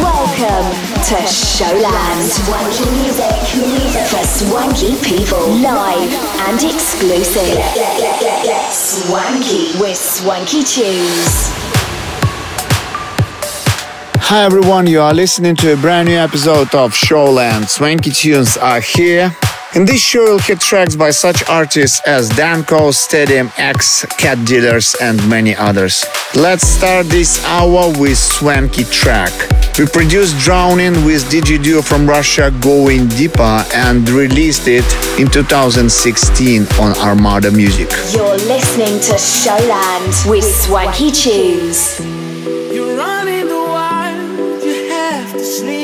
Welcome to Showland. Swanky music for swanky people. Live and exclusive. Swanky with Swanky Tunes. Hi everyone, you are listening to a brand new episode of Showland. Swanky tunes are here. In this show, you'll hear tracks by such artists as Danko, Stadium X, Cat Dealers, and many others. Let's start this hour with Swanky track. We produced Drowning with DJ Duo from Russia Going Deeper and released it in 2016 on Armada Music. You're listening to Showland with Swanky Tunes. You're running the wild, you have to sleep.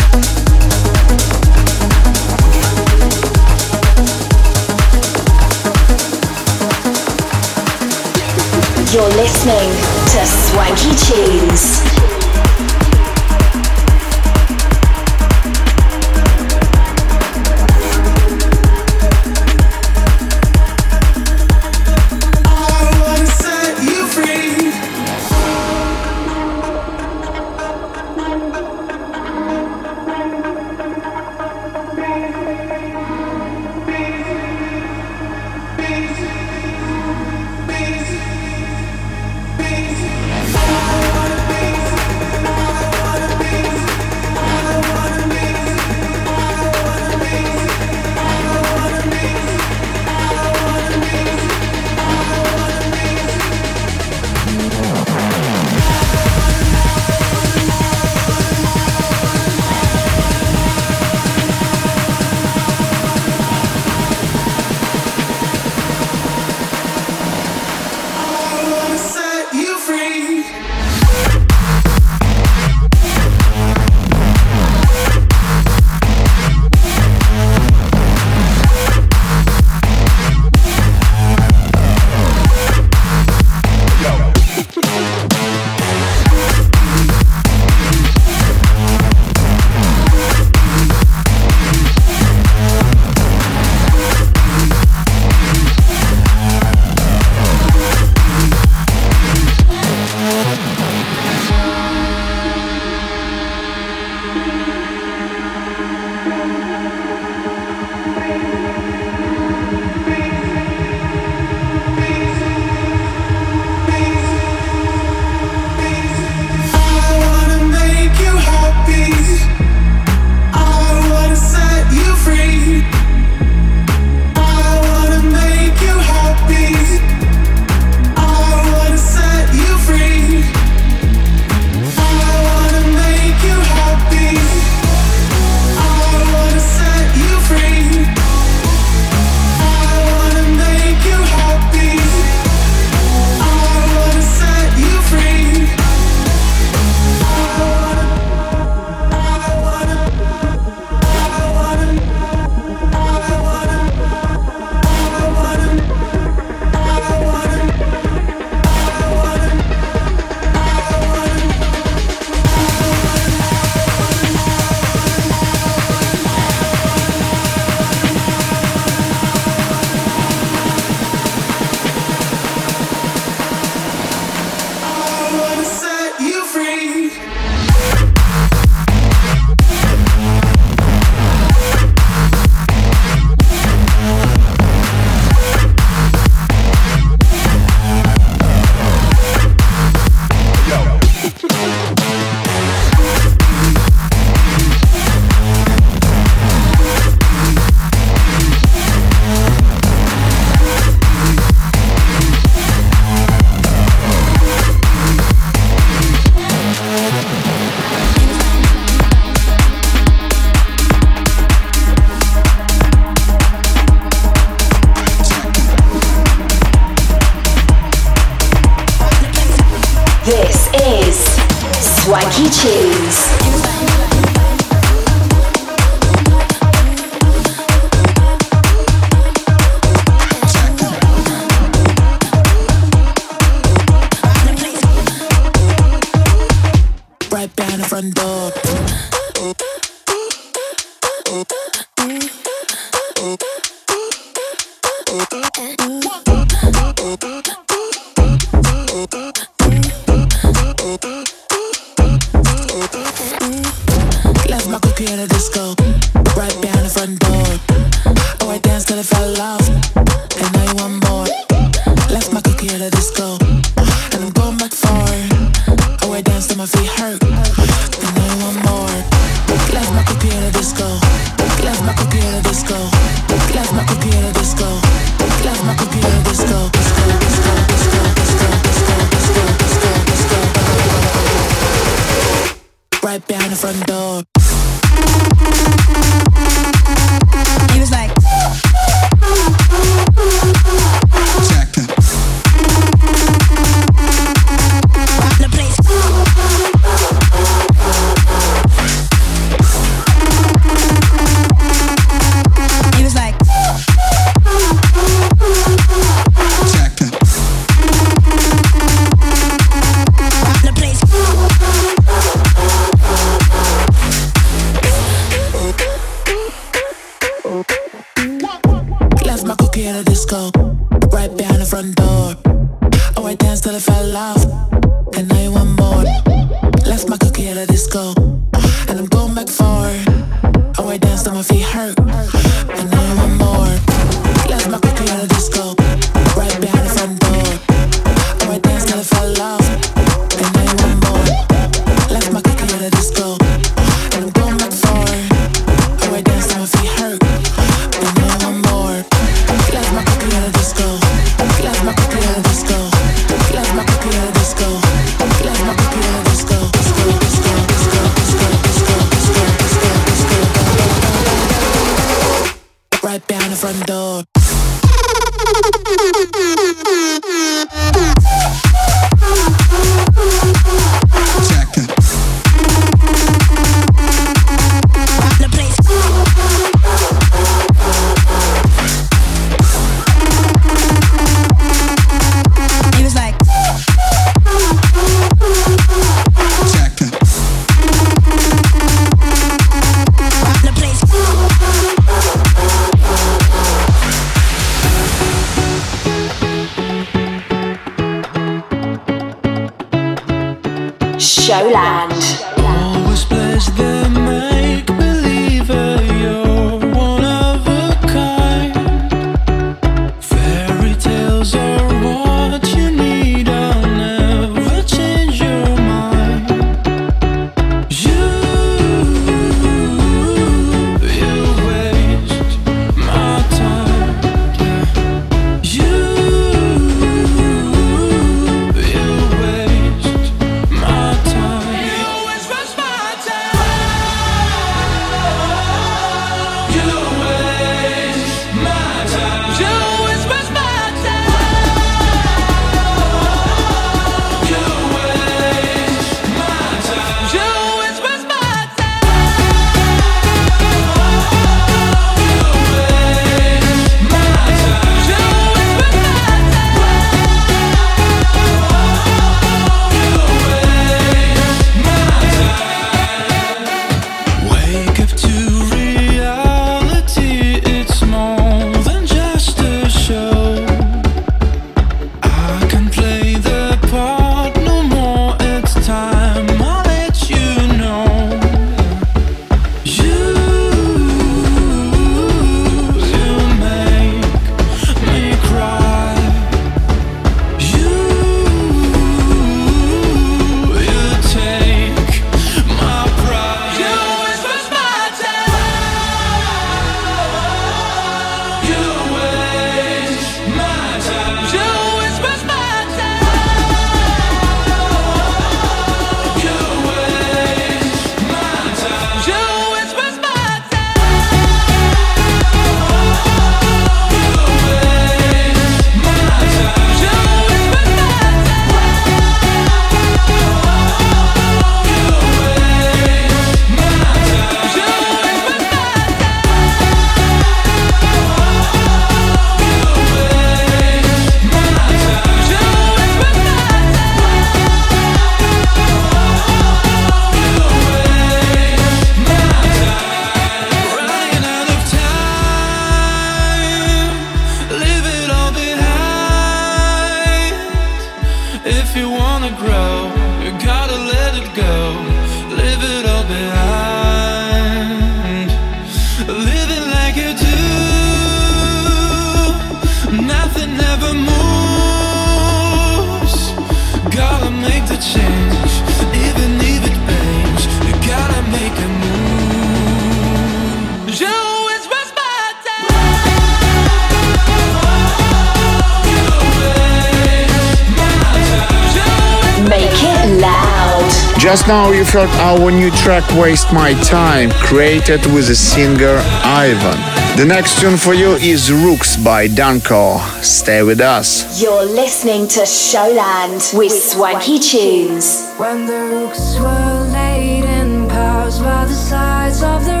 Just heard our new track Waste My Time, created with the singer Ivan. The next tune for you is Rooks by Danko. Stay with us. You're listening to Showland with Swanky Tunes. When the rooks were laid in piles by the sides of the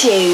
Swanky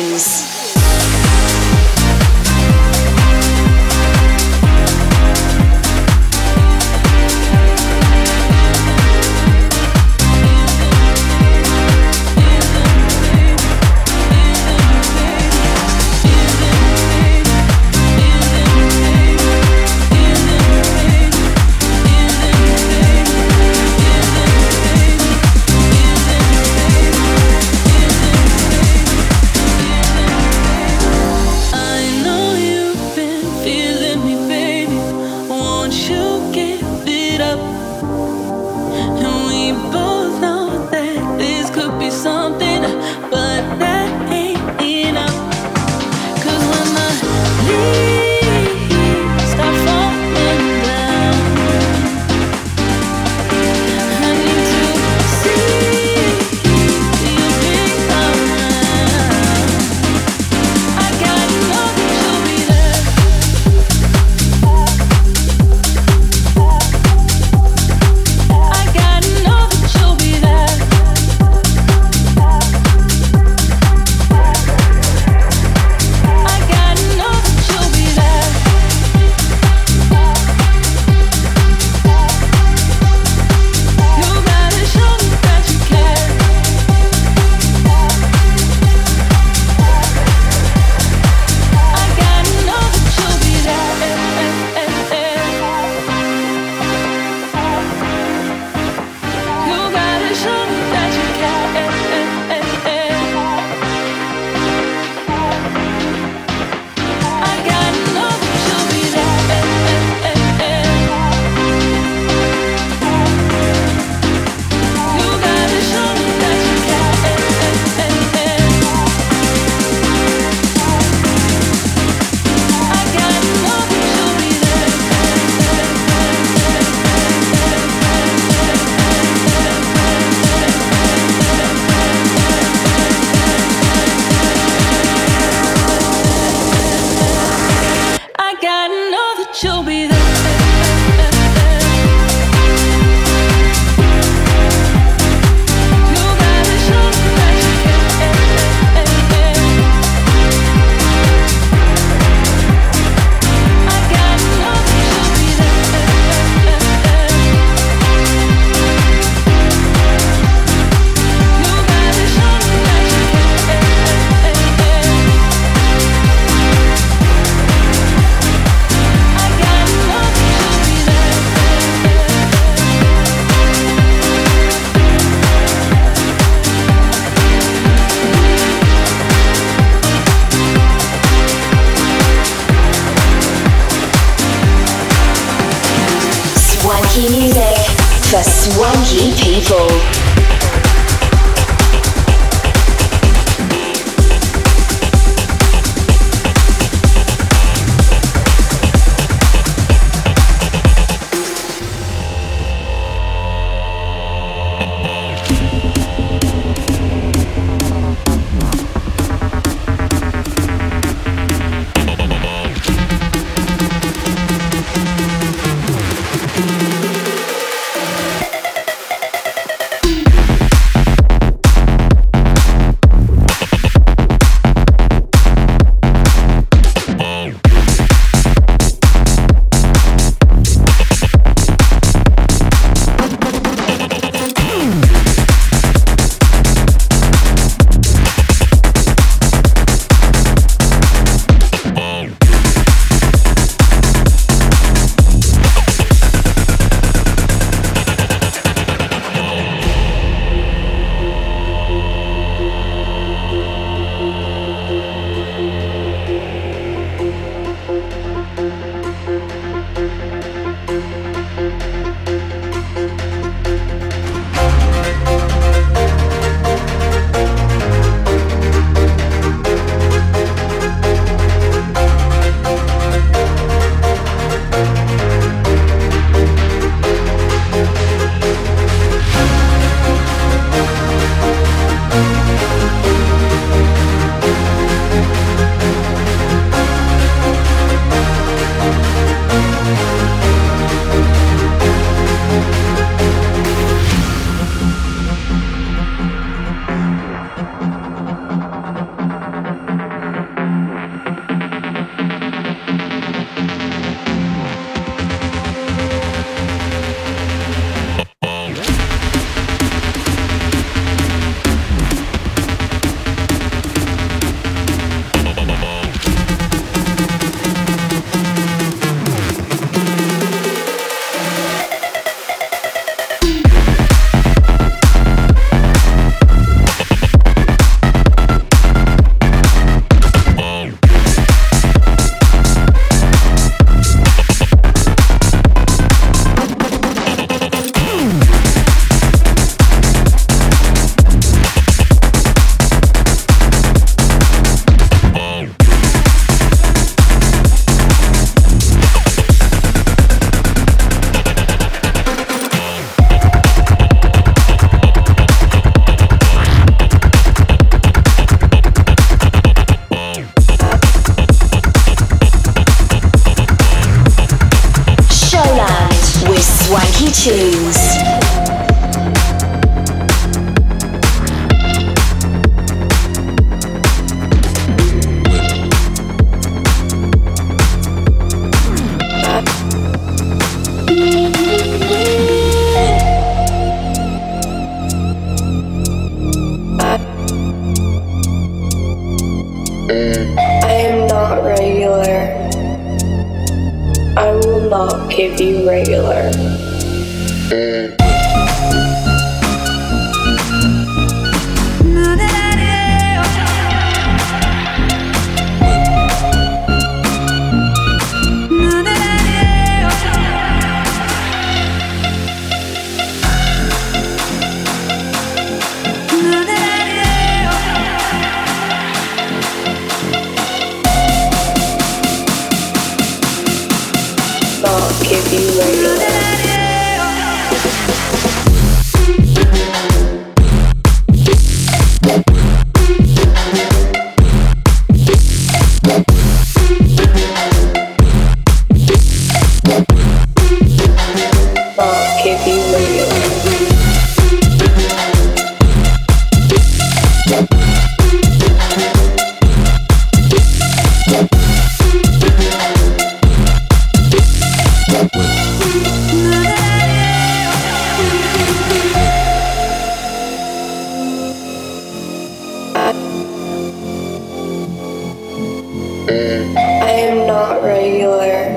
I am not regular.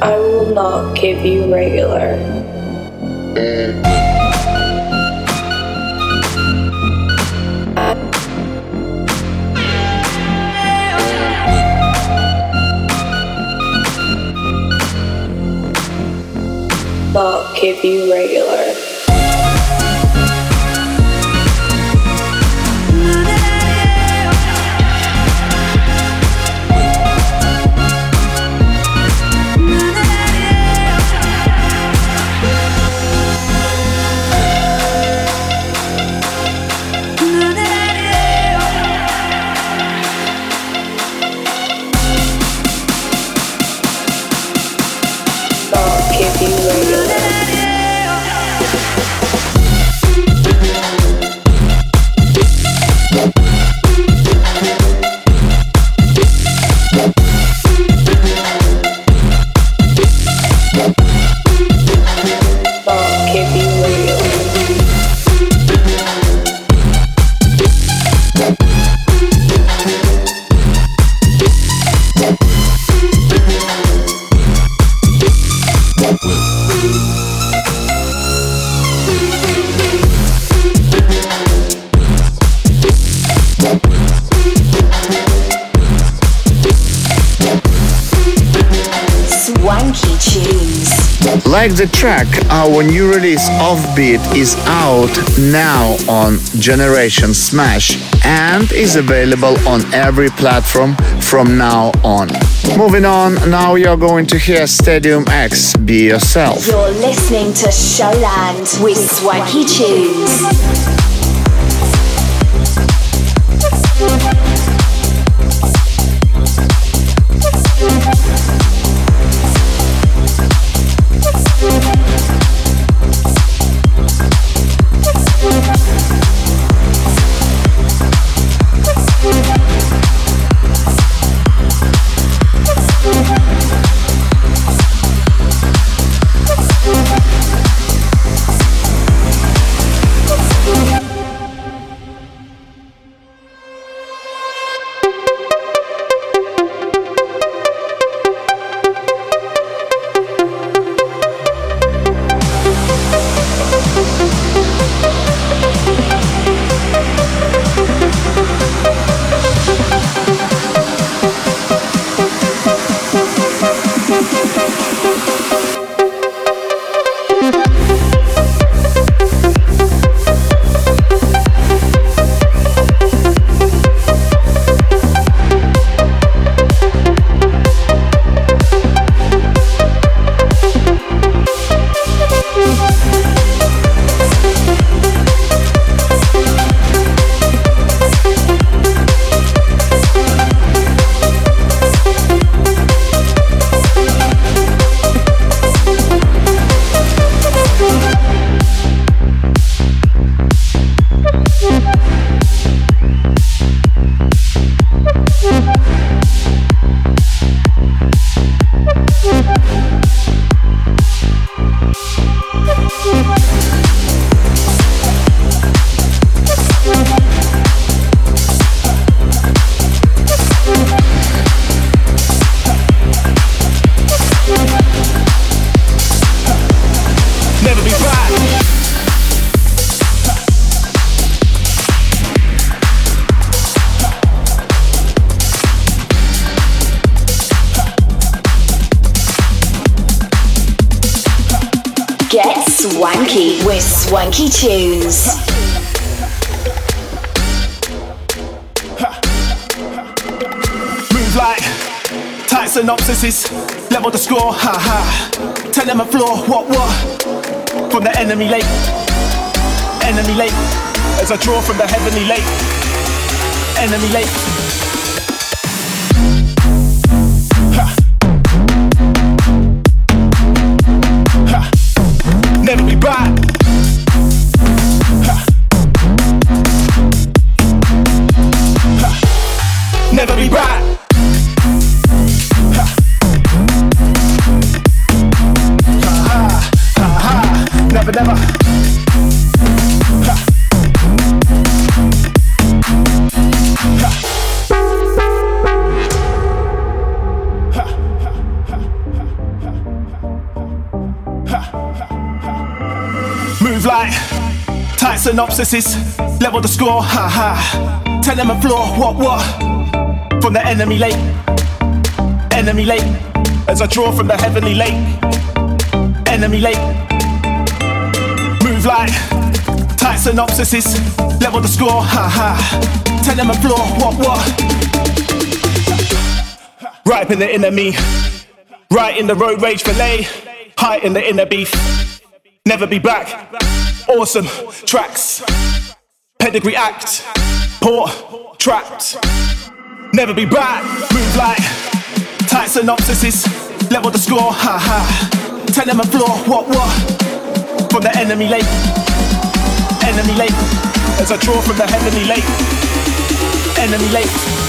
I will not give you regular. Not give you regular. Like the track, our new release Offbeat is out now on Generation Smash and is available on every platform from now on. Moving on, now you're going to hear Stadium X Be Yourself. You're listening to Showland with Swanky tunes. funky tunes. Move like tight synopsis, level the score, ha ha. Tell them a floor, what what? From the enemy lake, enemy lake. As I draw from the heavenly lake, enemy lake. synopsis level the score, ha ha. Tell them a floor, what what? From the enemy lake, enemy lake. As I draw from the heavenly lake, enemy lake. Move like tight synopsis level the score, ha ha. Tell them a floor, what what? Right in the enemy, right in the road rage fillet, high in the inner beef. Never be back. Awesome tracks. Pedigree act. poor trapped. Never be back. Move like tight synopsis. Level the score. Ha ha. Tell them a floor. What what? From the enemy lake. Enemy lake. As I draw from the heavenly lake. Enemy lake.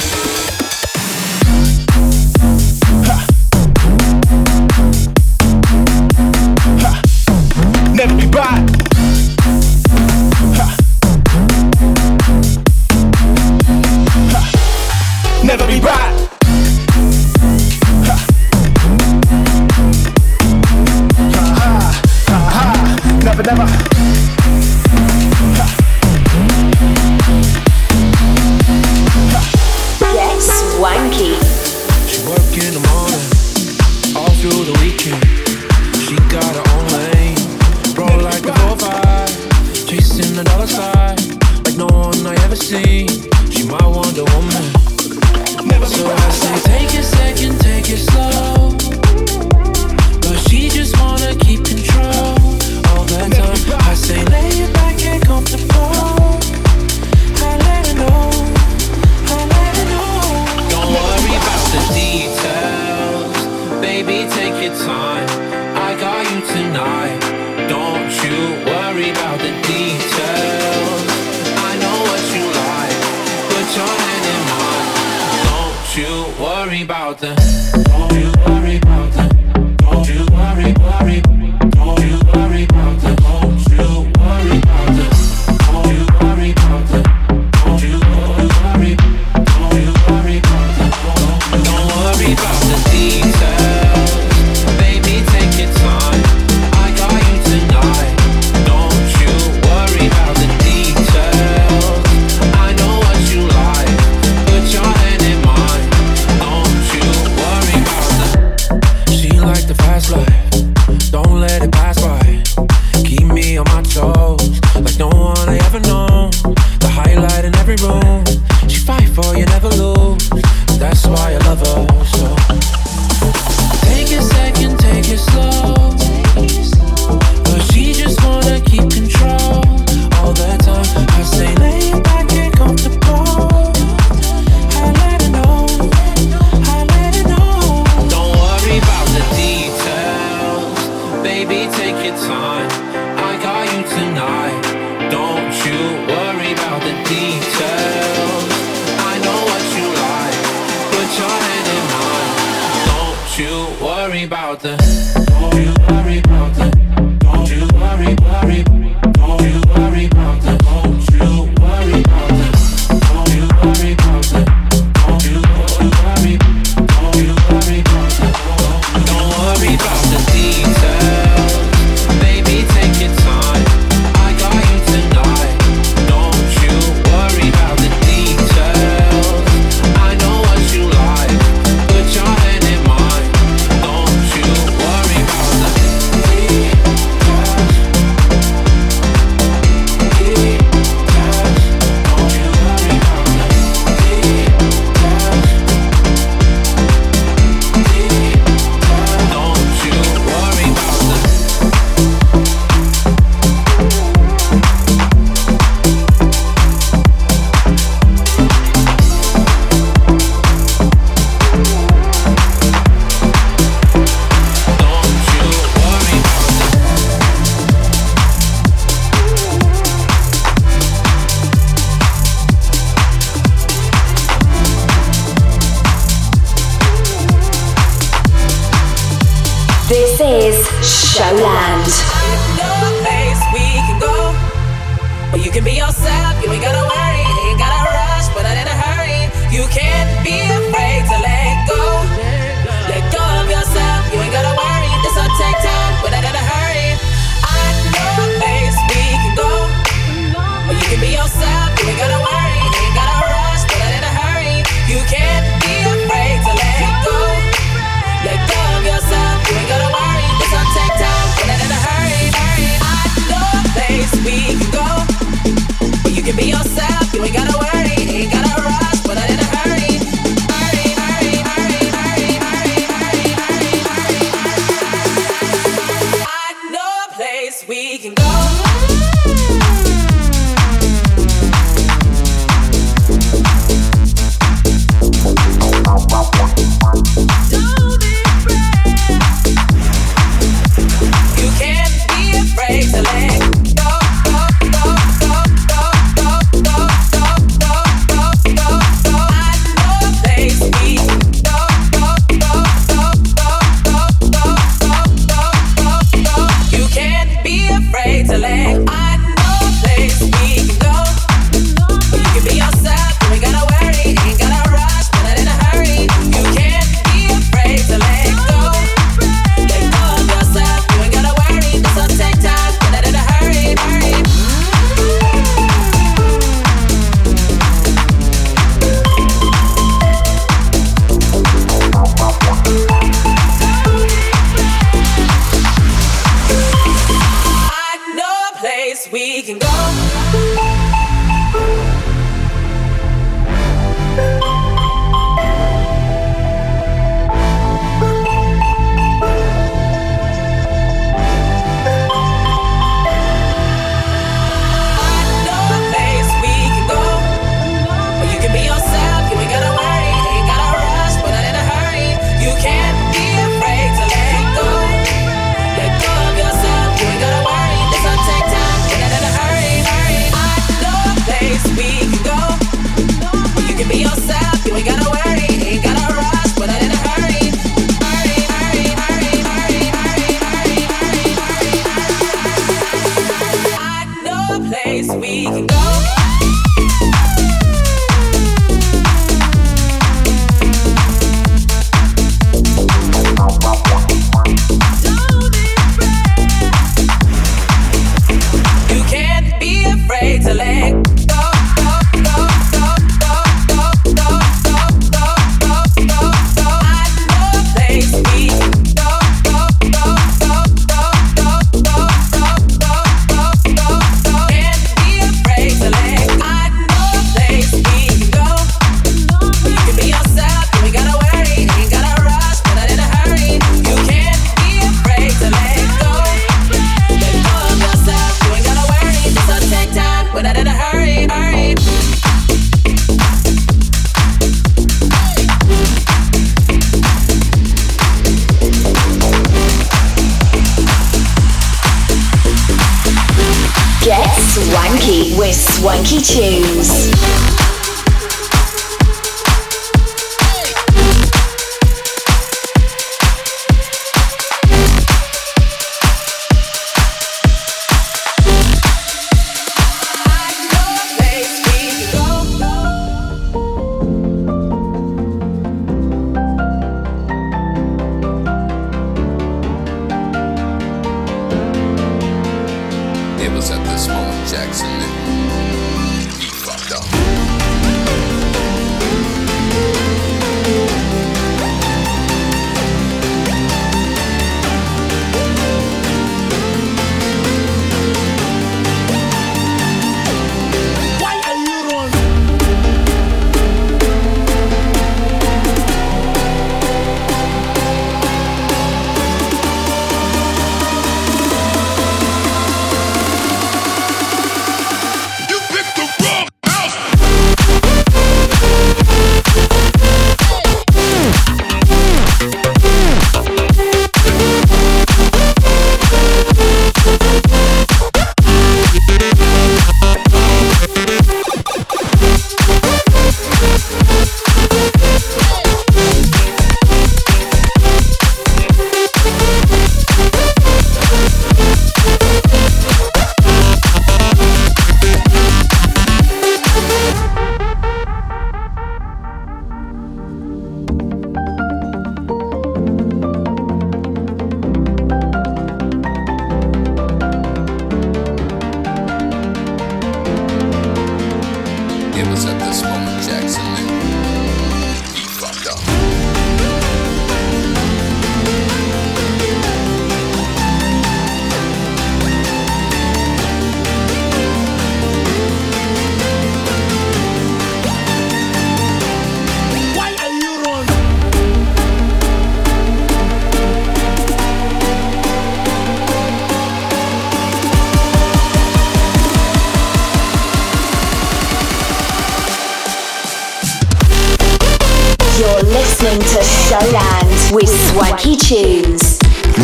Wanky Tunes.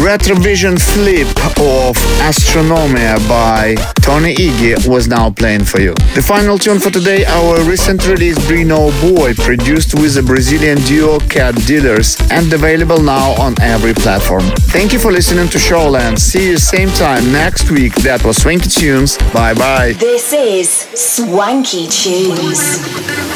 Retrovision Flip of Astronomia by Tony Igy was now playing for you. The final tune for today, our recent release Brino Boy, produced with the Brazilian duo Cat Dealers and available now on every platform. Thank you for listening to Showland. See you same time next week. That was Swanky Tunes. Bye bye. This is Swanky Tunes.